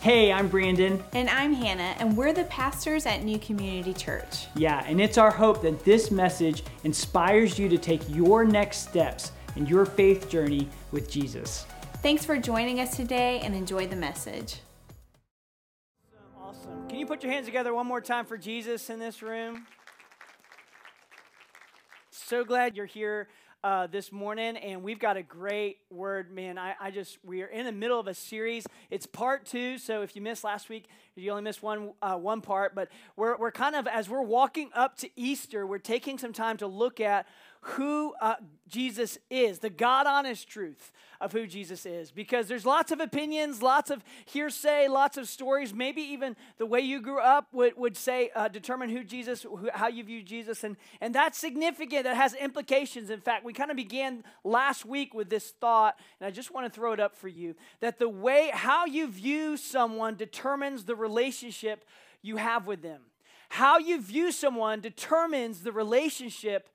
Hey, I'm Brandon. And I'm Hannah, and we're the pastors at New Community Church. Yeah, and it's our hope that this message inspires you to take your next steps in your faith journey with Jesus. Thanks for joining us today and enjoy the message. Awesome. Can you put your hands together one more time for Jesus in this room? So glad you're here uh, this morning, and we've got a great word, man. I, I, just, we are in the middle of a series. It's part two, so if you missed last week, you only missed one, uh, one part, but we're, we're kind of, as we're walking up to Easter, we're taking some time to look at who uh, Jesus is, the God honest truth of who Jesus is. Because there's lots of opinions, lots of hearsay, lots of stories. Maybe even the way you grew up would, would say, uh, determine who Jesus, who, how you view Jesus. And, and that's significant. That has implications. In fact, we kind of began last week with this thought, and I just want to throw it up for you that the way, how you view someone determines the relationship you have with them. How you view someone determines the relationship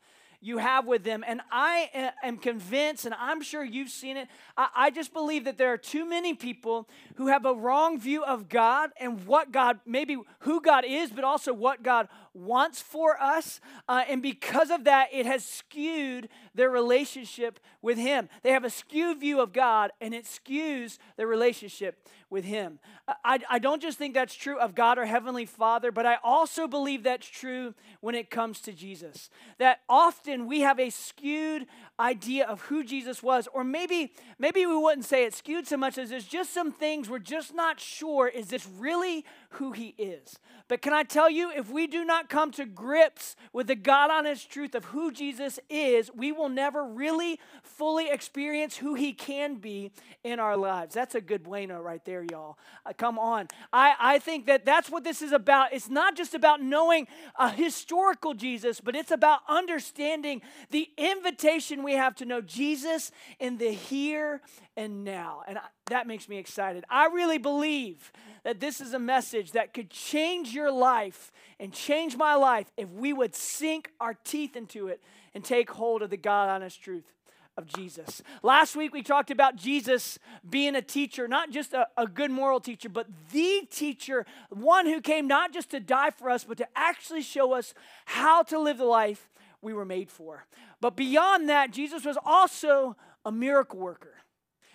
you have with them. And I uh, am convinced, and I'm sure you've seen it, I, just believe that there are too many people who have a wrong view of God and what God, maybe who God is, but also what God wants for us. Uh, and because of that, it has skewed their relationship with Him. They have a skewed view of God, and it skews their relationship with Him. I, I don't just think that's true of God our Heavenly Father, but I also believe that's true when it comes to Jesus. That often we have a skewed idea of who Jesus was, or maybe, maybe we wouldn't say it skewed so much as there's just some things we're just not sure is this really who He is? But can I tell you, if we do not come to grips with the God honest truth of who Jesus is, we will never really fully experience who He can be in our lives. That's a good bueno right there, y'all. Uh, come on. I, I think that that's what this is about. It's not just about knowing a historical Jesus, but it's about understanding the invitation we have to know Jesus in the here and now. And I, that makes me excited. I really believe that this is a message that could change your life and change my life if we would sink our teeth into it and take hold of the God honest truth of Jesus. Last week we talked about Jesus being a teacher, not just a, a, good moral teacher, but the teacher, one who came not just to die for us, but to actually show us how to live the life we were made for. But beyond that, Jesus was also a miracle worker.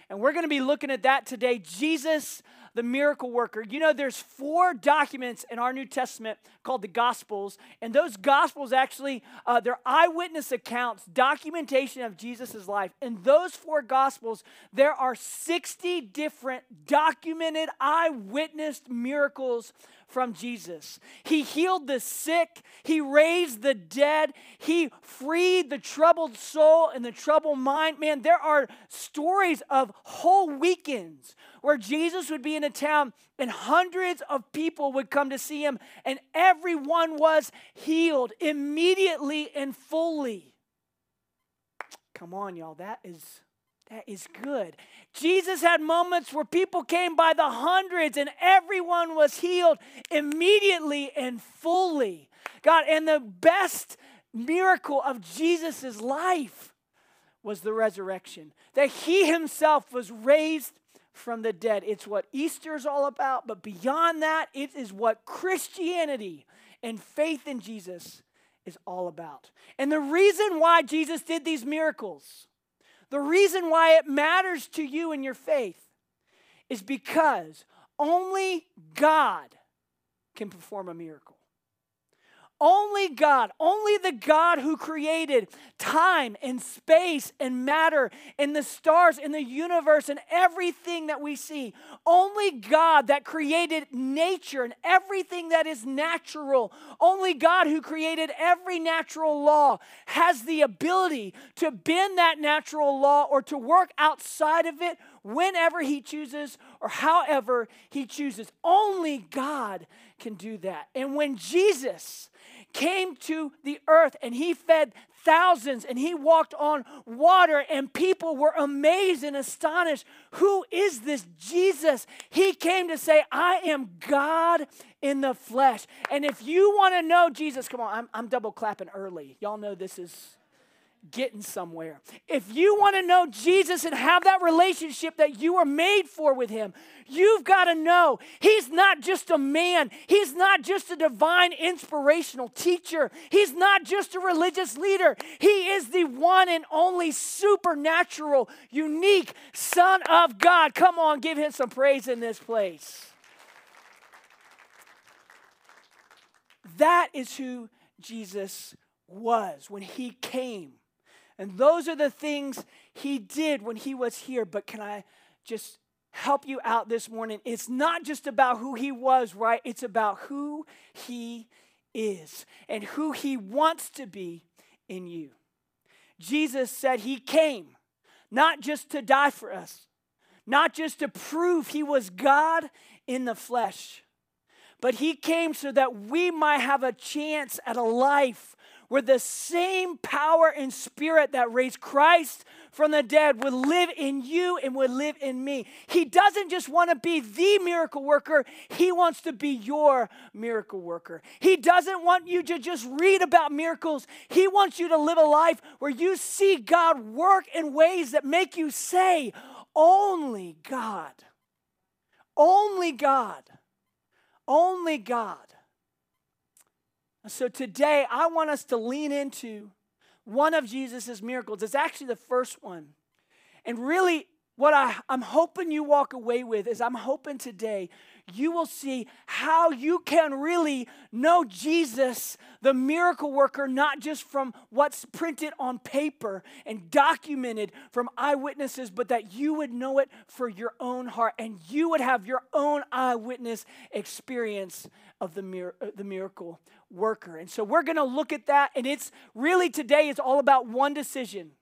And we're going to be looking at that today. Jesus, the miracle worker. You know, there's four documents in our New Testament called the Gospels, and those Gospels actually, uh, they're eyewitness accounts, documentation of Jesus' life. In those four Gospels, there are 60 different documented eyewitness miracles from Jesus. He healed the sick, He raised the dead, He freed the troubled soul and the troubled mind. Man, there are stories of whole weekends where Jesus would be in a town and hundreds of people would come to see Him, and everyone was healed immediately and fully. Come on, y'all, that is that is good. Jesus had moments where people came by the hundreds and everyone was healed immediately and fully. God, and the best miracle of Jesus' life was the resurrection, that he himself was raised from the dead. It's what Easter is all about, but beyond that, it is what Christianity and faith in Jesus is all about. And the reason why Jesus did these miracles the reason why it matters to you in your faith is because only God can perform a miracle. Only God, only the God who created time and space and matter and the stars and the universe and everything that we see, only God that created nature and everything that is natural, only God who created every natural law has the ability to bend that natural law or to work outside of it whenever He chooses or however He chooses. Only God can do that. And when Jesus, came to the earth and he fed thousands and he walked on water and people were amazed and astonished. Who is this Jesus? He came to say, I am God in the flesh. And if you want to know Jesus, come on, I'm, I'm double clapping early. Y'all know this is getting somewhere. If you want to know Jesus and have that relationship that you were made for with Him, you've got to know He's not just a man, He's not just a divine inspirational teacher, He's not just a religious leader. He is the one and only supernatural, unique Son of God. Come on, give Him some praise in this place. That is who Jesus was when he came. And those are the things he did when he was here. But can I just help you out this morning? It's not just about who he was, right? It's about who he is and who he wants to be in you. Jesus said he came not just to die for us, not just to prove he was God in the flesh, but he came so that we might have a chance at a life where the same power and spirit that raised Christ from the dead would live in you and would live in me. He doesn't just want to be the miracle worker, He wants to be your miracle worker. He doesn't want you to just read about miracles, He wants you to live a life where you see God work in ways that make you say, Only God. Only God. Only God. So today, I want us to lean into one of Jesus' miracles. It's actually the first one. And really, what I, I'm hoping you walk away with is I'm hoping today you will see how you can really know Jesus, the miracle worker, not just from what's printed on paper and documented from eyewitnesses, but that you would know it for your own heart and you would have your own eyewitness experience of the, mir- the miracle worker. And so we're going to look at that. And it's really today, it's all about one decision.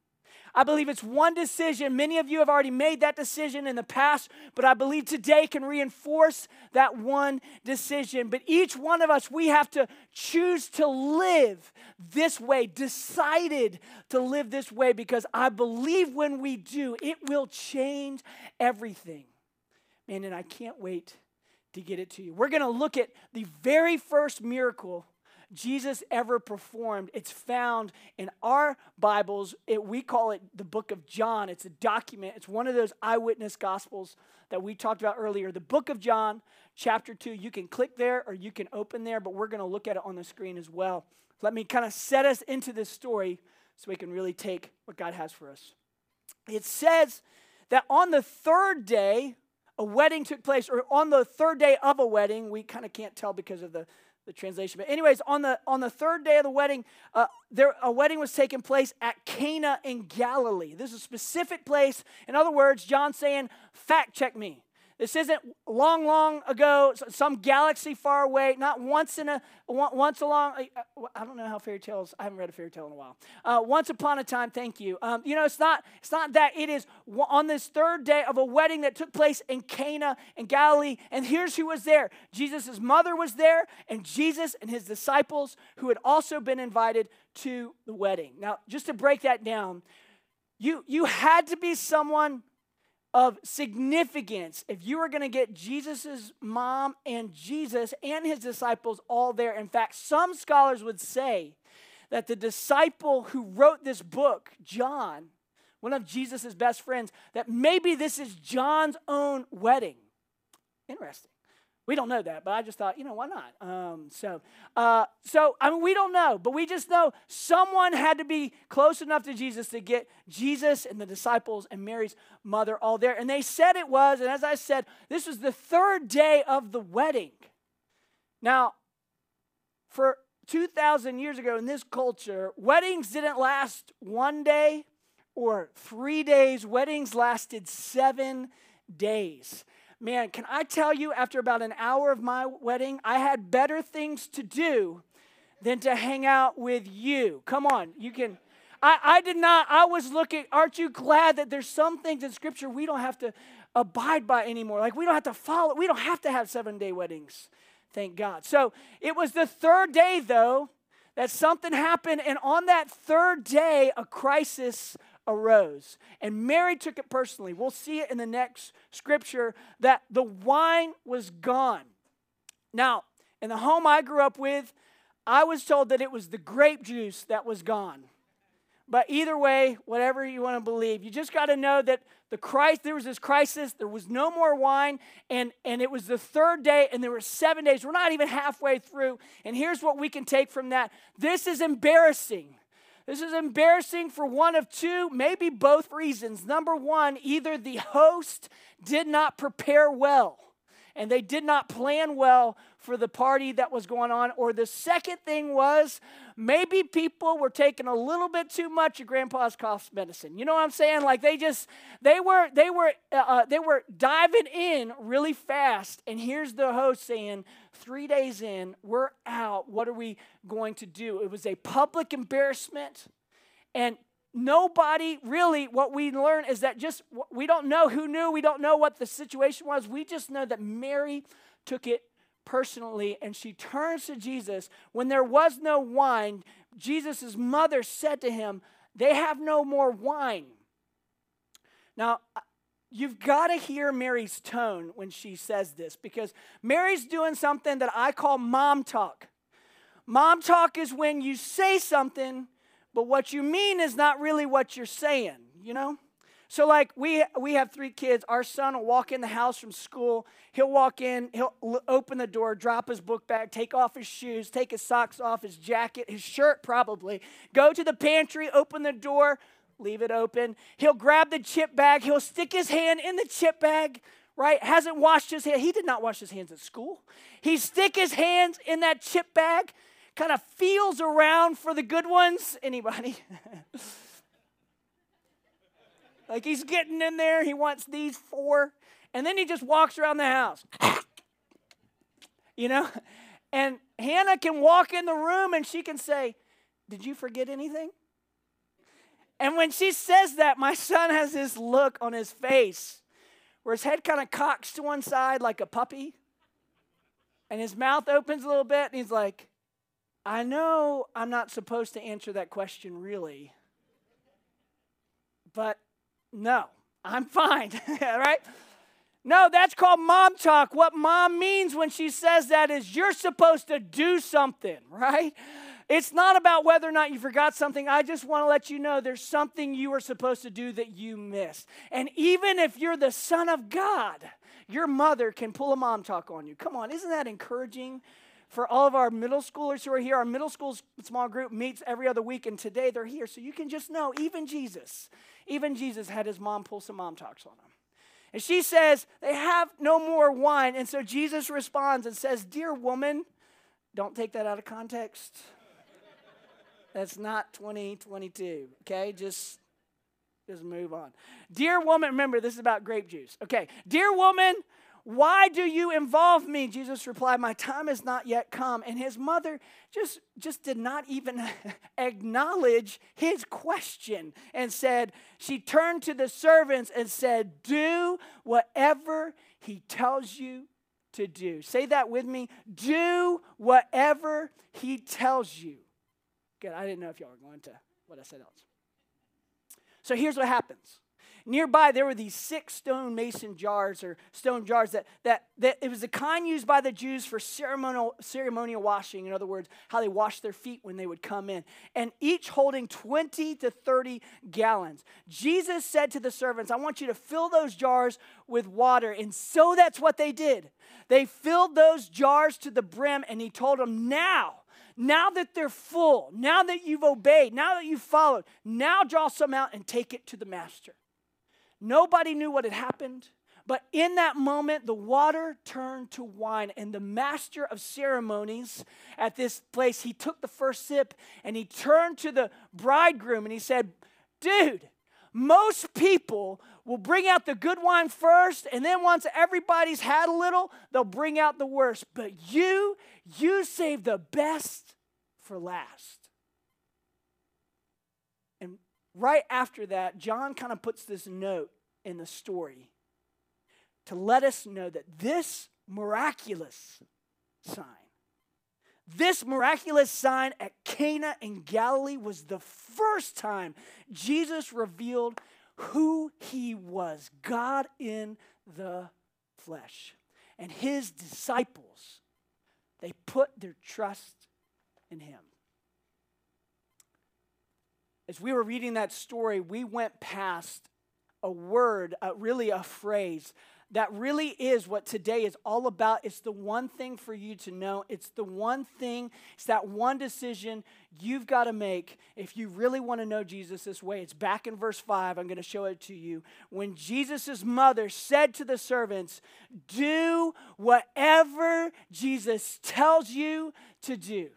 I believe it's one decision. Many of you have already made that decision in the past, but I believe today can reinforce that one decision. But each one of us, we have to choose to live this way, decided to live this way, because I believe when we do, it will change everything. Man, and I can't wait to get it to you. We're going to look at the very first miracle Jesus ever performed. It's found in our Bibles. It, we call it the book of John. It's a document, it's one of those eyewitness gospels that we talked about earlier. The book of John, chapter 2. You can click there or you can open there, but we're going to look at it on the screen as well. Let me kind of set us into this story so we can really take what God has for us. It says that on the third day, a wedding took place, or on the third day of a wedding, we kind of can't tell because of the, the translation. But anyways, on the on the third day of the wedding, uh, there a wedding was taking place at Cana in Galilee. This is a specific place. In other words, John saying, "Fact check me." This isn't long, long ago, some galaxy far away, not once in a, once along, I don't know how fairy tales, I haven't read a fairy tale in a while. Uh, once upon a time, thank you. Um, you know, it's not, it's not that, it is on this third day of a wedding that took place in Cana in Galilee. And here's who was there Jesus' mother was there, and Jesus and his disciples who had also been invited to the wedding. Now, just to break that down, you, you had to be someone of significance if you are going to get Jesus' mom and Jesus and his disciples all there. In fact, some scholars would say that the disciple who wrote this book, John, one of Jesus' best friends, that maybe this is John's own wedding. Interesting. We don't know that, but I just thought, you know, why not? Um, so, uh, so I mean, we don't know, but we just know someone had to be close enough to Jesus to get Jesus and the disciples and Mary's mother all there. And they said it was, and as I said, this was the third day of the wedding. Now, for 2,000 years ago in this culture, weddings didn't last one day or three days, weddings lasted seven days. Man, can I tell you, after about an hour of my wedding, I had better things to do than to hang out with you. Come on, you can. I, I did not, I was looking, aren't you glad that there's some things in Scripture we don't have to abide by anymore? Like, we don't have to follow, we don't have to have seven day weddings. Thank God. So it was the third day, though, that something happened. And on that third day, a crisis arose. And Mary took it personally. We'll see it in the next scripture that the wine was gone. Now, in the home I grew up with, I was told that it was the grape juice that was gone. But either way, whatever you want to believe, you just got to know that the Christ, there was this crisis, there was no more wine, and, and it was the third day, and there were seven days. We're not even halfway through. And here's what we can take from that this is embarrassing. This is embarrassing for one of two, maybe both reasons. Number one, either the host did not prepare well and they did not plan well for the party that was going on. Or the second thing was maybe people were taking a little bit too much of grandpa's cough medicine. You know what I'm saying? Like they just they were they were uh, uh, they were diving in really fast. And here's the host saying, three days in, we're out. What are we going to do? It was a public embarrassment. And nobody really, what we learn is that just, we don't know who knew, we don't know what the situation was. We just know that Mary took it personally and she turns to Jesus. When there was no wine, Jesus' mother said to him, They have no more wine. Now, uh, you've got to hear Mary's tone when she says this because Mary's doing something that I call mom talk. Mom talk is when you say something but what you mean is not really what you're saying, you know? So like we we have three kids. Our son will walk in the house from school. He'll walk in, he'll open the door, drop his book bag, take off his shoes, take his socks off, his jacket, his shirt probably. Go to the pantry, open the door, leave it open. He'll grab the chip bag, he'll stick his hand in the chip bag, right? Hasn't washed his hand. He did not wash his hands at school. He stick his hands in that chip bag kind of feels around for the good ones. Anybody? like he's getting in there, he wants these four, and then he just walks around the house. you know? And Hannah can walk in the room and she can say, Did you forget anything? And when she says that, my son has this look on his face where his head kind of cocks to one side like a puppy, and his mouth opens a little bit, and he's like, I know I'm not supposed to answer that question really, but no, I'm fine, right? No, that's called mom talk. What mom means when she says that is you're supposed to do something, right? It's not about whether or not you forgot something. I just want to let you know there's something you were supposed to do that you missed. And even if you're the son of God, your mother can pull a mom talk on you. Come on, isn't that encouraging? for all of our middle schoolers who are here, our middle school small group meets every other week, and today they're here. So you can just know, even Jesus, even Jesus had his mom pull some mom talks on him. And she says, They have no more wine. And so Jesus responds and says, Dear woman, don't take that out of context. That's not 2022, okay? Just just move on. Dear woman, remember this is about grape juice. Okay. Dear woman, why do you involve me? Jesus replied, My time has not yet come. And his mother just, just did not even acknowledge his question and said, She turned to the servants and said, Do whatever he tells you to do. Say that with me. Do whatever he tells you. Good. I didn't know if y'all were going to what I said else. So here's what happens nearby there were these six stone mason jars or stone jars that, that, that it was the kind used by the Jews for ceremonial, ceremonial washing. In other words, how they washed their feet when they would come in. And each holding 20 to 30 gallons. Jesus said to the servants, I want you to fill those jars with water. And so that's what they did. They filled those jars to the brim, and he told them, Now, now that they're full, now that you've obeyed, now that you've followed, now draw some out and take it to the master. Nobody knew what had happened. But in that moment, the water turned to wine, and the master of ceremonies at this place, he took the first sip and he turned to the bridegroom and he said, Dude, most people will bring out the good wine first, and then once everybody's had a little, they'll bring out the worst. But you, you save the best for last And right after that, John kind of puts this note in the story to let us know that this miraculous sign, this miraculous sign at Cana in Galilee was the first time Jesus revealed who he was God in the flesh. And his disciples, they put their trust in him. as we were reading that story, we went past a word, uh, really a phrase that really is what today is all about. It's the one thing for you to know. It's the one thing, it's that one decision you've got to make if you really want to know Jesus this way. It's back in verse 5. I'm going to show it to you. When Jesus' mother said to the servants, Do whatever Jesus tells you to do.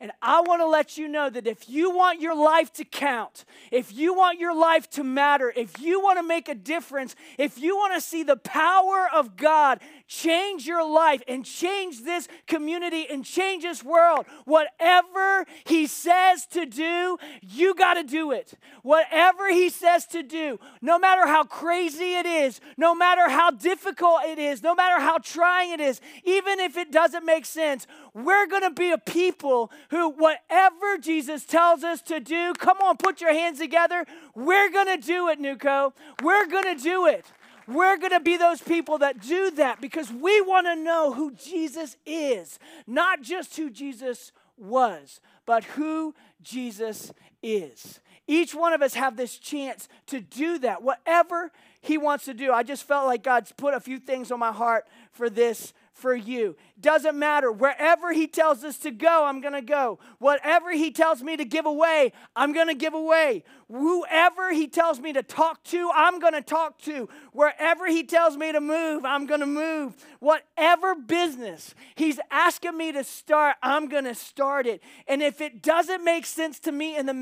And I want to let you know that if you want your life to count, if you want your life to matter, if you want to make a difference, if you want to see the power of God change your life and change this community and change this world, whatever He says to do, you got to do it. Whatever He says to do, no matter how crazy it is, no matter how difficult it is, no matter how trying it is, even if it doesn't make sense, we're going to be a people who, whatever Jesus tells us to do, come on, put your hands together. We're going to do it, Nuco. We're going to do it. We're going to be those people that do that because we want to know who Jesus is, not just who Jesus was, but who Jesus is. Each one of us have this chance to do that, whatever he wants to do. I just felt like God's put a few things on my heart for this for you. Doesn't matter. Wherever He tells us to go, I'm going to go. Whatever He tells me to give away, I'm going to give away. Whoever He tells me to talk to, I'm going to talk to. Wherever He tells me to move, I'm going to move. Whatever business He's asking me to start, I'm going to start it. And if it doesn't make sense to me in the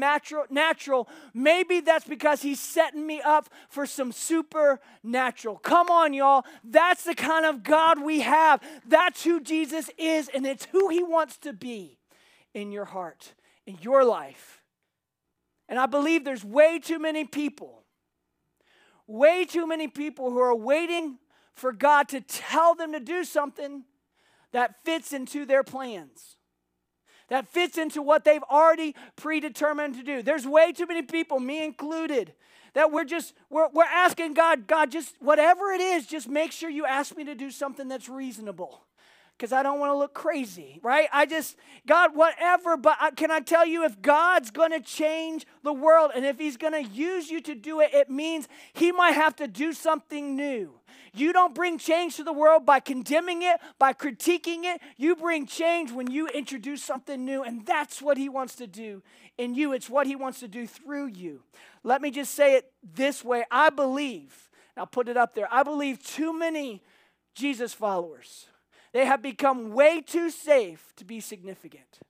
natural, maybe that's because He's setting me up for some supernatural. Come on, y'all. That's the kind of God we have. That's who Jesus is, and it's who he wants to be in your heart, in your life. And I believe there's way too many people, way too many people who are waiting for God to tell them to do something that fits into their plans, that fits into what they've already predetermined to do. There's way too many people, me included, that we're just we're, we're asking god god just whatever it is just make sure you ask me to do something that's reasonable because I don't want to look crazy, right? I just, God, whatever, but I, can I tell you if God's going to change the world and if He's going to use you to do it, it means He might have to do something new. You don't bring change to the world by condemning it, by critiquing it. You bring change when you introduce something new, and that's what He wants to do in you. It's what He wants to do through you. Let me just say it this way I believe, I'll put it up there, I believe too many Jesus followers they have become way too safe to be significant.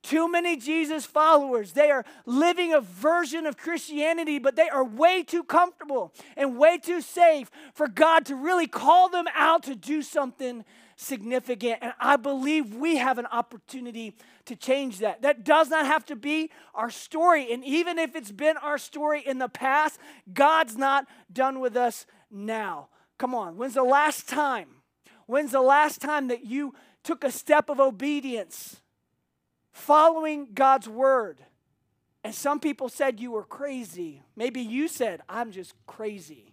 Too many Jesus followers, they are living a version of Christianity, but they are way too comfortable and way too safe for God to really call them out to do something significant. And I believe we have an opportunity to change that. That does not have to be our story. And even if it's been our story in the past, God's not done with us now. Come on, when's the last time? When's the last time that you took a step of obedience following God's word? And some people said you were crazy. Maybe you said, I'm just crazy.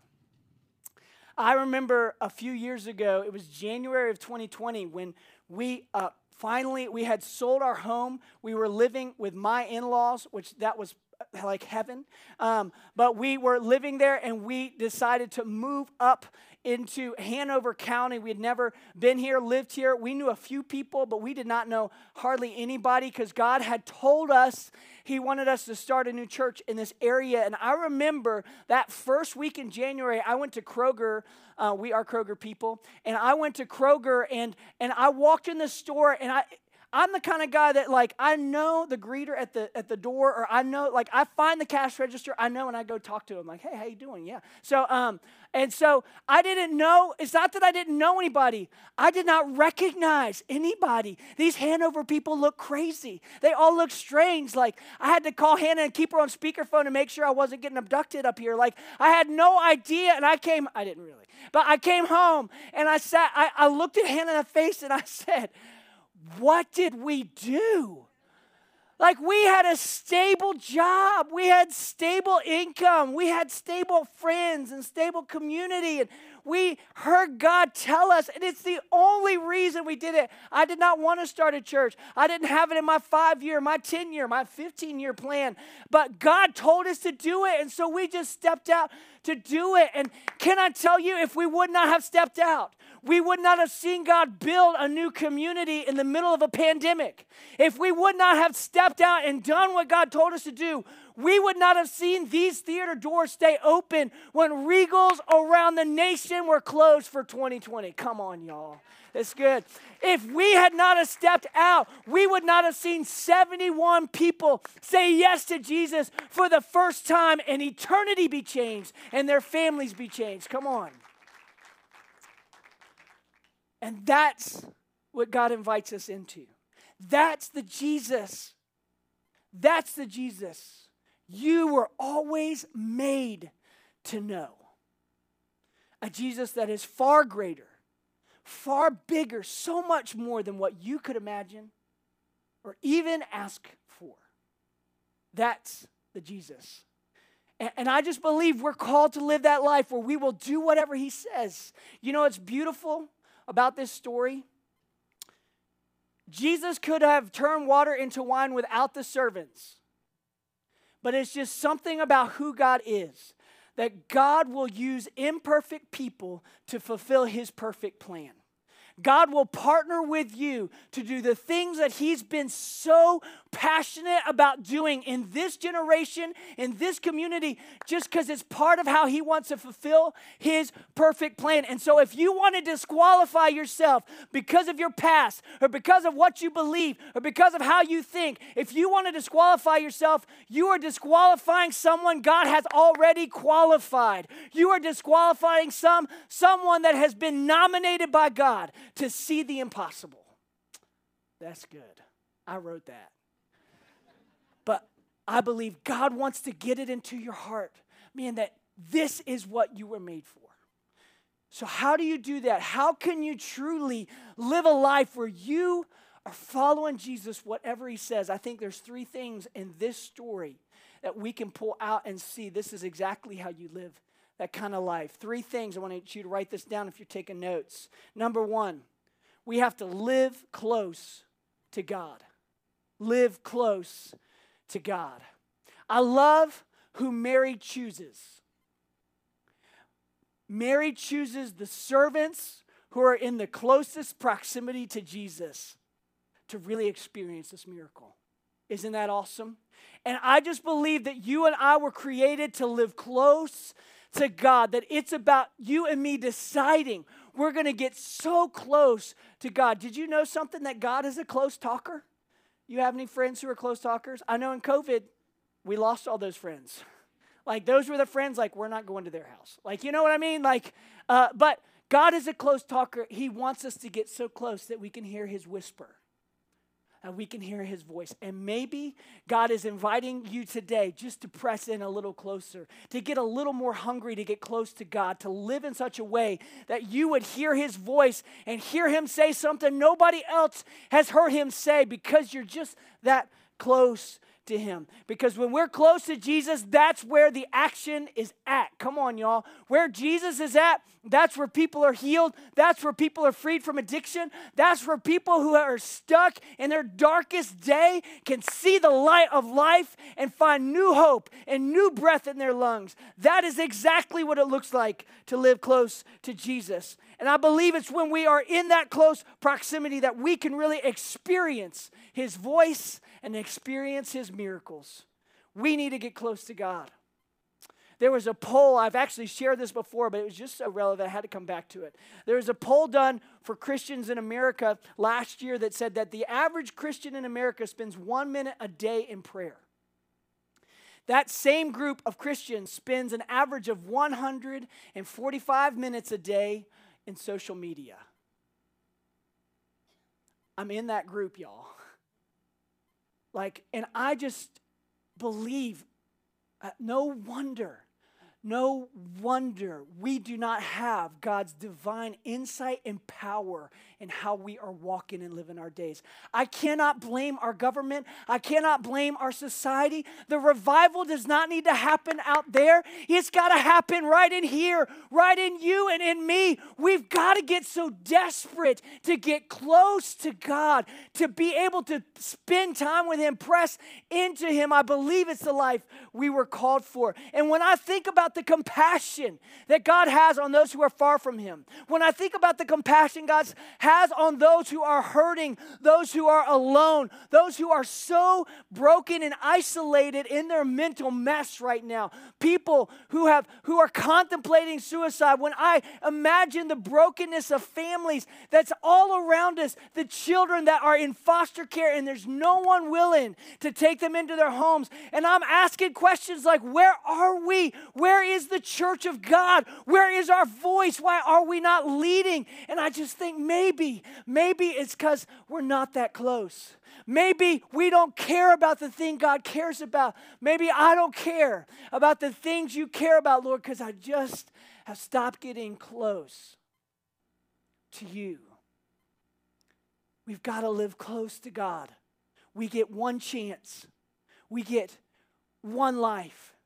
I remember a few years ago, it was January of 2020 when we uh, finally we had sold our home. We were living with my in-laws, which that was uh, like heaven. Um, but we were living there and we decided to move up into Hanover County. We had never been here, lived here. We knew a few people, but we did not know hardly anybody because God had told us He wanted us to start a new church in this area. And I remember that first week in January, I went to Kroger. Uh, we are Kroger people, and I went to Kroger and and I walked in the store and I I'm the kind of guy that like I know the greeter at the at the door, or I know like I find the cash register. I know, and I go talk to him like, "Hey, how you doing?" Yeah. So um, and so I didn't know. It's not that I didn't know anybody. I did not recognize anybody. These Hanover people look crazy. They all look strange. Like I had to call Hannah and keep her on speakerphone to make sure I wasn't getting abducted up here. Like I had no idea, and I came. I didn't really, but I came home and I sat. I, I looked at Hannah in the face and I said. What did we do? Like we had a stable job, we had stable income, we had stable friends and stable community, and we heard God tell us, and it's the only reason we did it. I did not want to start a church. I didn't have it in my five year, my 10 year, my 15 year plan, but God told us to do it, and so we just stepped out to do it. And can I tell you, if we would not have stepped out, we would not have seen God build a new community in the middle of a pandemic. If we would not have stepped out and done what God told us to do, we would not have seen these theater doors stay open when regals around the nation were closed for 2020. Come on, y'all. It's good. If we had not have stepped out, we would not have seen 71 people say yes to Jesus for the first time and eternity be changed and their families be changed. Come on. And that's what God invites us into. That's the Jesus. That's the Jesus you were always made to know. A Jesus that is far greater, far bigger, so much more than what you could imagine or even ask for. That's the Jesus. And, I just believe we're called to live that life where we will do whatever He says. You know, it's beautiful about this story? Jesus could have turned water into wine without the servants. But it's just something about who God is that God will use imperfect people to fulfill his perfect plan. God will partner with you to do the things that He's been so passionate about doing in this generation, in this community, just because it's part of how He wants to fulfill His perfect plan. And so, if you want to disqualify yourself because of your past, or because of what you believe, or because of how you think, if you want to disqualify yourself, you are disqualifying someone God has already qualified. You are disqualifying some someone that has been nominated by God to see the impossible. That's good. I wrote that. I believe God wants to get it into your heart, man, that this is what you were made for. So, how do you do that? How can you truly live a life where you are following Jesus, whatever he says? I think there's three things in this story that we can pull out and see this is exactly how you live that kind of life. Three things. I want you to write this down if you're taking notes. Number one, we have to live close to God. Live close to God. I love who Mary chooses. Mary chooses the servants who are in the closest proximity to Jesus to really experience this miracle. Isn't that awesome? And I just believe that you and I were created to live close to God, that it's about you and me deciding we're going to get so close to God. Did you know something that God is a close talker? You have any friends who are close talkers? I know in COVID, we lost all those friends. Like, those were the friends, like, we're not going to their house. Like, you know what I mean? Like, uh, but God is a close talker. He wants us to get so close that we can hear his whisper and we can hear his voice. And maybe God is inviting you today just to press in a little closer, to get a little more hungry to get close to God, to live in such a way that you would hear his voice and hear him say something nobody else has heard him say because you're just that close to him. Because when we're close to Jesus, that's where the action is at. Come on, y'all. Where Jesus is at, that's where people are healed. That's where people are freed from addiction. That's where people who are stuck in their darkest day can see the light of life and find new hope and new breath in their lungs. That is exactly what it looks like to live close to Jesus. And I believe it's when we are in that close proximity that we can really experience his voice and experience his miracles. We need to get close to God. There was a poll, I've actually shared this before, but it was just so relevant, I had to come back to it. There was a poll done for Christians in America last year that said that the average Christian in America spends one minute a day in prayer. That same group of Christians spends an average of 145 minutes a day in social media. I'm in that group, y'all. Like, and I just believe, uh, no wonder no wonder we do not have God's divine insight and power in how we are walking and living our days. I cannot blame our government. I cannot blame our society. The revival does not need to happen out there. It's got to happen right in here, right in you and in me. We've got to get so desperate to get close to God, to be able to spend time with Him, press into Him. I believe it's the life we were called for. And when I think about the compassion that God has on those who are far from Him, when I think about the compassion God has on those who are hurting, those who are alone, those who are so broken and isolated in their mental mess right now, people who have who are contemplating suicide, when I imagine the brokenness of families that's all around us, the children that are in foster care and there's no one willing to take them into their homes, and I'm asking questions like, where are we? Where is the church of God? Where is our voice? Why are we not leading? And I just think maybe, maybe it's because we're not that close. Maybe we don't care about the thing God cares about. Maybe I don't care about the things you care about, Lord, because I just have stopped getting close to you. We've got to live close to God. We get one chance, we get one life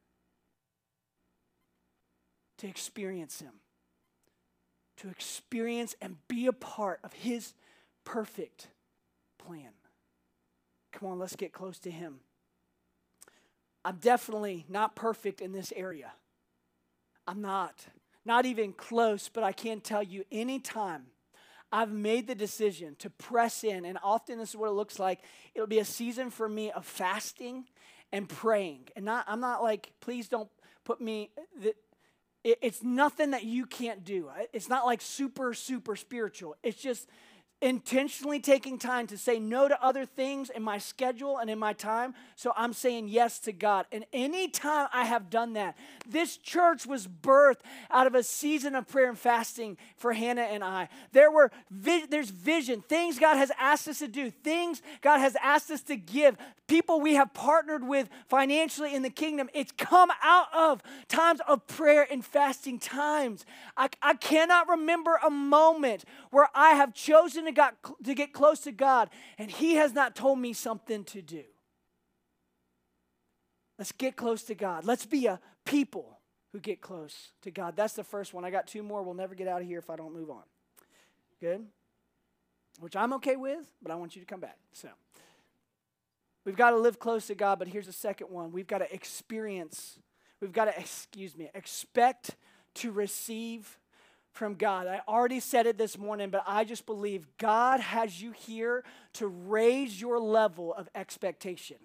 to experience Him, to experience and be a part of His perfect plan. Come on, let's get close to Him. I'm definitely not perfect in this area. I'm not. Not even close, but I can tell you anytime I've made the decision to press in, and often this is what it looks like. It'll be a season for me of fasting and praying. And not, I'm not like, please don't put me, it's nothing that you can't do. It's not like super, super spiritual. It's just intentionally taking time to say no to other things in my schedule and in my time. So I'm saying yes to God. And anytime I have done that, this church was birthed out of a season of prayer and fasting for Hannah and I. There were there's vision, things God has asked us to do, things God has asked us to give, people we have partnered with financially in the kingdom. It's come out of times of prayer and fasting times. I, I cannot remember a moment where I have chosen to to, got, to get close to God, and He has not told me something to do. Let's get close to God. Let's be a people who get close to God. That's the first one. I got two more. We'll never get out of here if I don't move on. Good? Which I'm okay with, but I want you to come back. So, we've got to live close to God, but here's the second one. We've got to experience, we've got to, excuse me, expect to receive from God. I already said it this morning, but I just believe God has you here to raise your level of expectation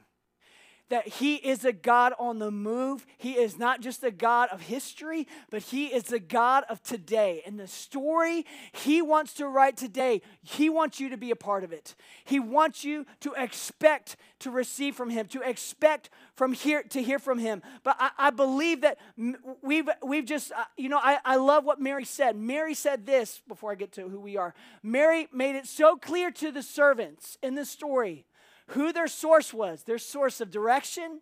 that He is a God on the move. He is not just a God of history, but He is a God of today. And the story He wants to write today, He wants you to be a part of it. He wants you to expect to receive from Him, to expect from here to hear from Him. But I, I believe that we've we've just uh, you know I, I love what Mary said. Mary said this before I get to who we are. Mary made it so clear to the servants in the story who their source was their source of direction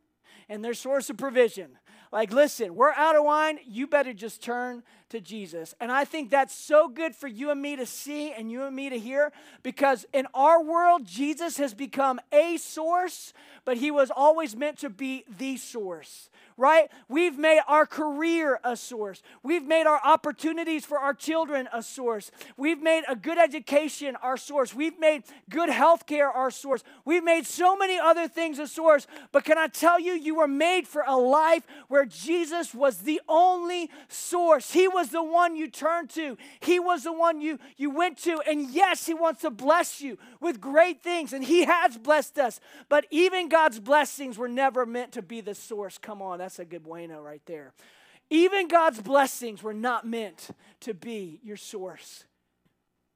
and their source of provision. Like, listen, we're out of wine. You better just turn to Jesus. And I think that's so good for you and me to see and you and me to hear because in our world, Jesus has become a source, but he was always meant to be the source right? We've made our career a source. We've made our opportunities for our children a source. We've made a good education our source. We've made good health care our source. We've made so many other things a source. But can I tell you, you were made for a life where Jesus was the only source. He was the one you turned to, He was the one you, you went to. And yes, He wants to bless you with great things, and He has blessed us. But even God's blessings were never meant to be the source. Come on, that's a good bueno right there. Even God's blessings were not meant to be your source.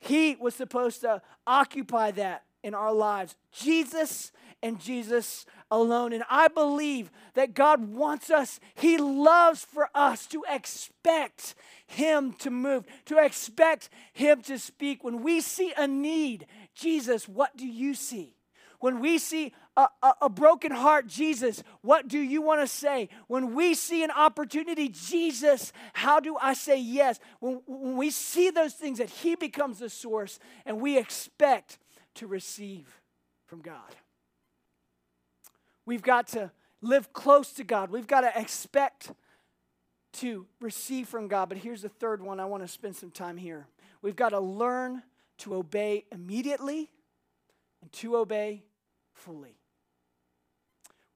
He was supposed to occupy that in our lives. Jesus and Jesus alone. And I believe that God wants us, He loves for us to expect Him to move, to expect Him to speak. When we see a need, Jesus, what do you see? When we see a, a, a broken heart, Jesus, what do you want to say? When we see an opportunity, Jesus, how do I say yes? When, when we see those things, that He becomes the source and we expect to receive from God. We've got to live close to God. We've got to expect to receive from God. But here's the third one. I want to spend some time here. We've got to learn to obey immediately and to obey fully.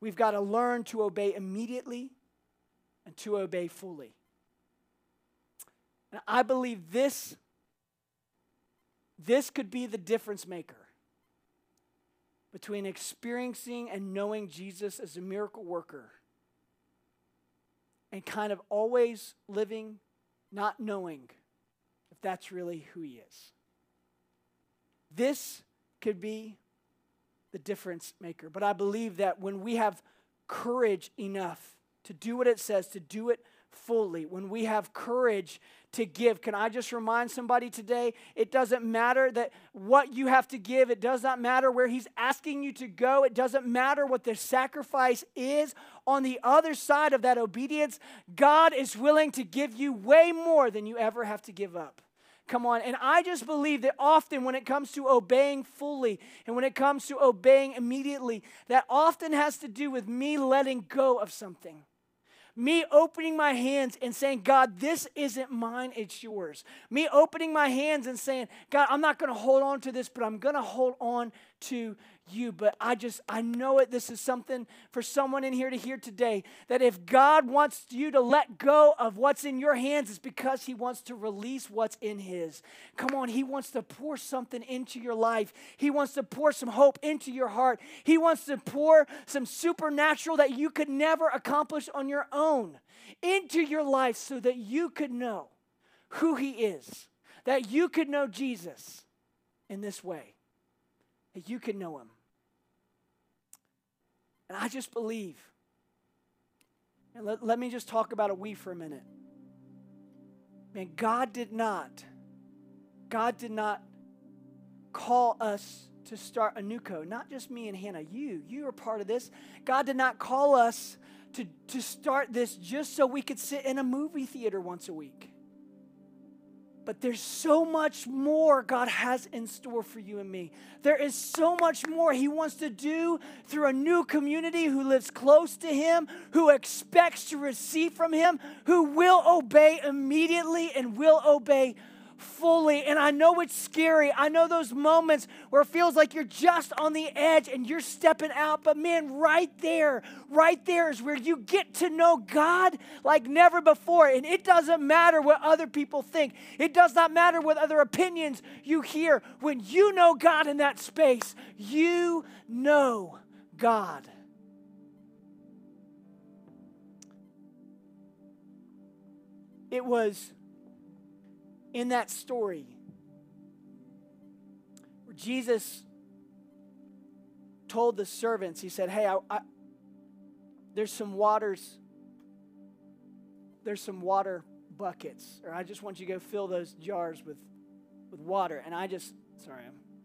We've got to learn to obey immediately and to obey fully. And I believe this this could be the difference maker between experiencing and knowing Jesus as a miracle worker and kind of always living not knowing if that's really who he is. This could be the difference maker. But I believe that when we have courage enough to do what it says, to do it fully, when we have courage to give. Can I just remind somebody today? It doesn't matter that what you have to give, it does not matter where he's asking you to go, it doesn't matter what the sacrifice is. On the other side of that obedience, God is willing to give you way more than you ever have to give up. Come on. And I just believe that often when it comes to obeying fully and when it comes to obeying immediately, that often has to do with me letting go of something me opening my hands and saying, God, this isn't mine, it's yours. Me opening my hands and saying, God, I'm not going to hold on to this, but I'm going to hold on to you. But I just, I know it. This is something for someone in here to hear today that if God wants you to let go of what's in your hands, it's because He wants to release what's in His. Come on, He wants to pour something into your life. He wants to pour some hope into your heart. He wants to pour some supernatural that you could never accomplish on your own into your life so that you could know who He is, that you could know Jesus in this way that you can know him. And I just believe. And let, let me just talk about a we for a minute. Man, God did not, God did not call us to start a NewCo. Not just me and Hannah, you. You are part of this. God did not call us to, to start this just so we could sit in a movie theater once a week. But there's so much more God has in store for you and me. There is so much more He wants to do through a new community who lives close to Him, who expects to receive from Him, who will obey immediately and will obey fully. And I know it's scary. I know those moments where it feels like you're just on the edge and you're stepping out. But man, right there, right there is where you get to know God like never before. And it doesn't matter what other people think, it does not matter what other opinions you hear. When you know God in that space, you know God. It was in that story where Jesus told the servants, He said, Hey, I, I, there's some waters, there's some water buckets, or I just want you to go fill those jars with, with water. And I just, sorry,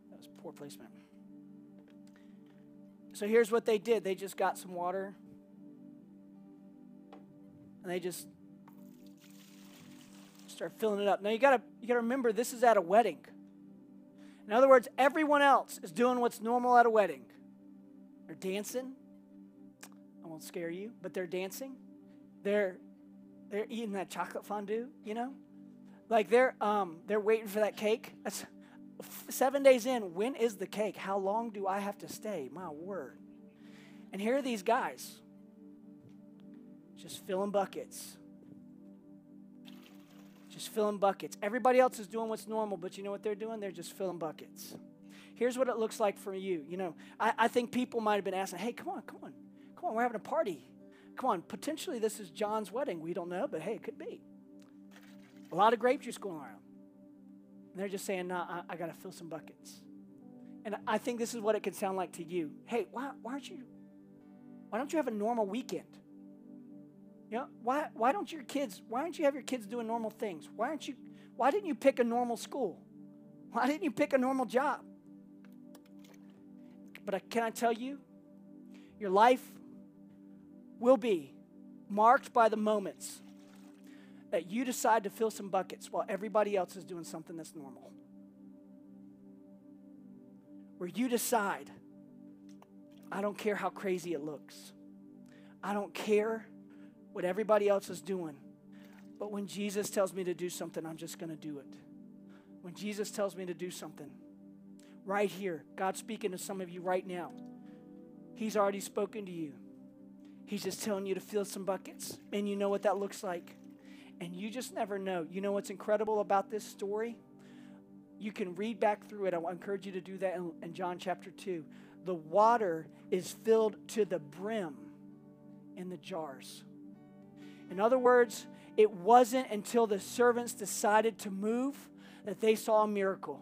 that was poor placement. So here's what they did they just got some water and they just start filling it up. Now you gotta you gotta remember this is at a wedding. In other words, everyone else is doing what's normal at a wedding. They're dancing. I won't scare you, but they're dancing. They're they're eating that chocolate fondue, you know? Like they're um they're waiting for that cake. That's seven days in. When is the cake? How long do I have to stay? My word. And here are these guys just filling buckets just filling buckets. Everybody else is doing what's normal, but you know what they're doing? They're just filling buckets. Here's what it looks like for you. You know, I, I think people might have been asking, hey, come on, come on, come on, we're having a party. Come on, potentially this is John's wedding. We don't know, but hey, it could be. A lot of grape juice going around. And they're just saying, nah, I, I got to fill some buckets. And I think this is what it could sound like to you. Hey, why, why aren't you, why don't you have a normal weekend? You know, why, why don't your kids, why don't you have your kids doing normal things? Why aren't you, why didn't you pick a normal school? Why didn't you pick a normal job? But can I tell you, Your life will be marked by the moments that you decide to fill some buckets while everybody else is doing something that's normal. Where you decide, I don't care how crazy it looks, I don't care what everybody else is doing. But when Jesus tells me to do something, I'm just going to do it. When Jesus tells me to do something, right here, God's speaking to some of you right now. He's already spoken to you. He's just telling you to fill some buckets. And you know what that looks like. And you just never know. You know what's incredible about this story? You can read back through it. I encourage you to do that in, in John chapter 2. The water is filled to the brim in the jars. In other words, it wasn't until the servants decided to move that they saw a miracle.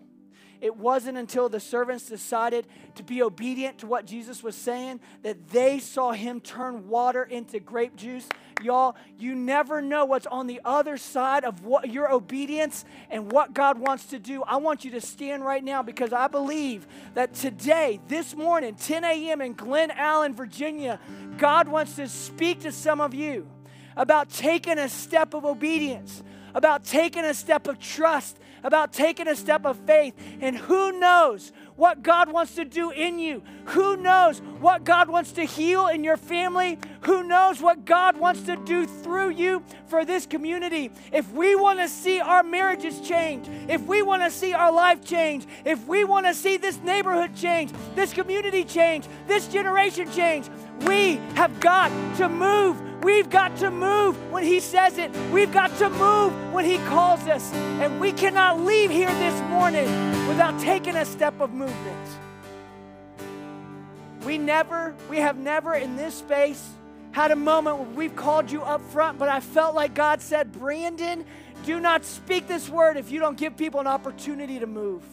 It wasn't until the servants decided to be obedient to what Jesus was saying that they saw him turn water into grape juice. Y'all, you never know what's on the other side of what your obedience and what God wants to do. I want you to stand right now because I believe that today, this morning, 10 a.m. in Glen Allen, Virginia, God wants to speak to some of you about taking a step of obedience, about taking a step of trust, about taking a step of faith. And who knows what God wants to do in you? Who knows what God wants to heal in your family? Who knows what God wants to do through you for this community? If we want to see our marriages change, if we want to see our life change, if we want to see this neighborhood change, this community change, this generation change, we have got to move We've got to move when He says it. We've got to move when He calls us. And we cannot leave here this morning without taking a step of movement. We never, we have never in this space had a moment where we've called you up front, but I felt like God said, Brandon, do not speak this word if you don't give people an opportunity to move.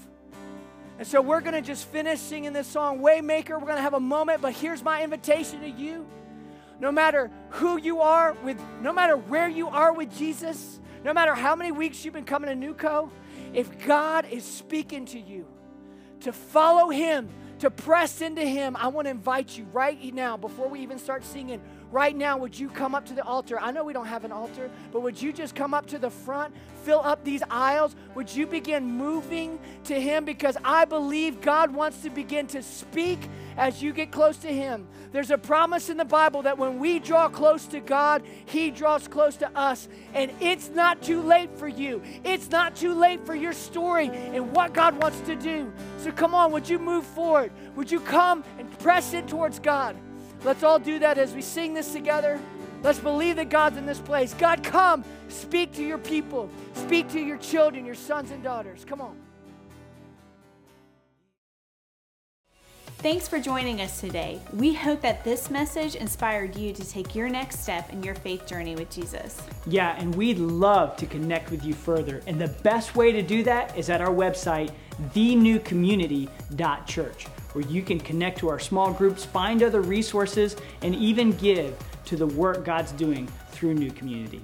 And so we're going to just finish singing this song, Waymaker. We're going to have a moment, but here's my invitation to you no matter who you are with, no matter where you are with Jesus, no matter how many weeks you've been coming to NewCo, if God is speaking to you to follow Him, to press into Him, I want to invite you right now, before we even start singing, right now, would you come up to the altar? I know we don't have an altar, but would you just come up to the front, fill up these aisles? Would you begin moving to Him? Because I believe God wants to begin to speak as you get close to Him. There's a promise in the Bible that when we draw close to God, He draws close to us. And it's not too late for you, it's not too late for your story and what God wants to do. So come on, would you move forward? Would you come and press in towards God? Let's all do that as we sing this together. Let's believe that God's in this place. God, come, speak to your people, speak to your children, your sons and daughters. Come on. Thanks for joining us today. We hope that this message inspired you to take your next step in your faith journey with Jesus. Yeah, and we'd love to connect with you further. And the best way to do that is at our website, thenewcommunity.church, where you can connect to our small groups, find other resources, and even give to the work God's doing through New Community.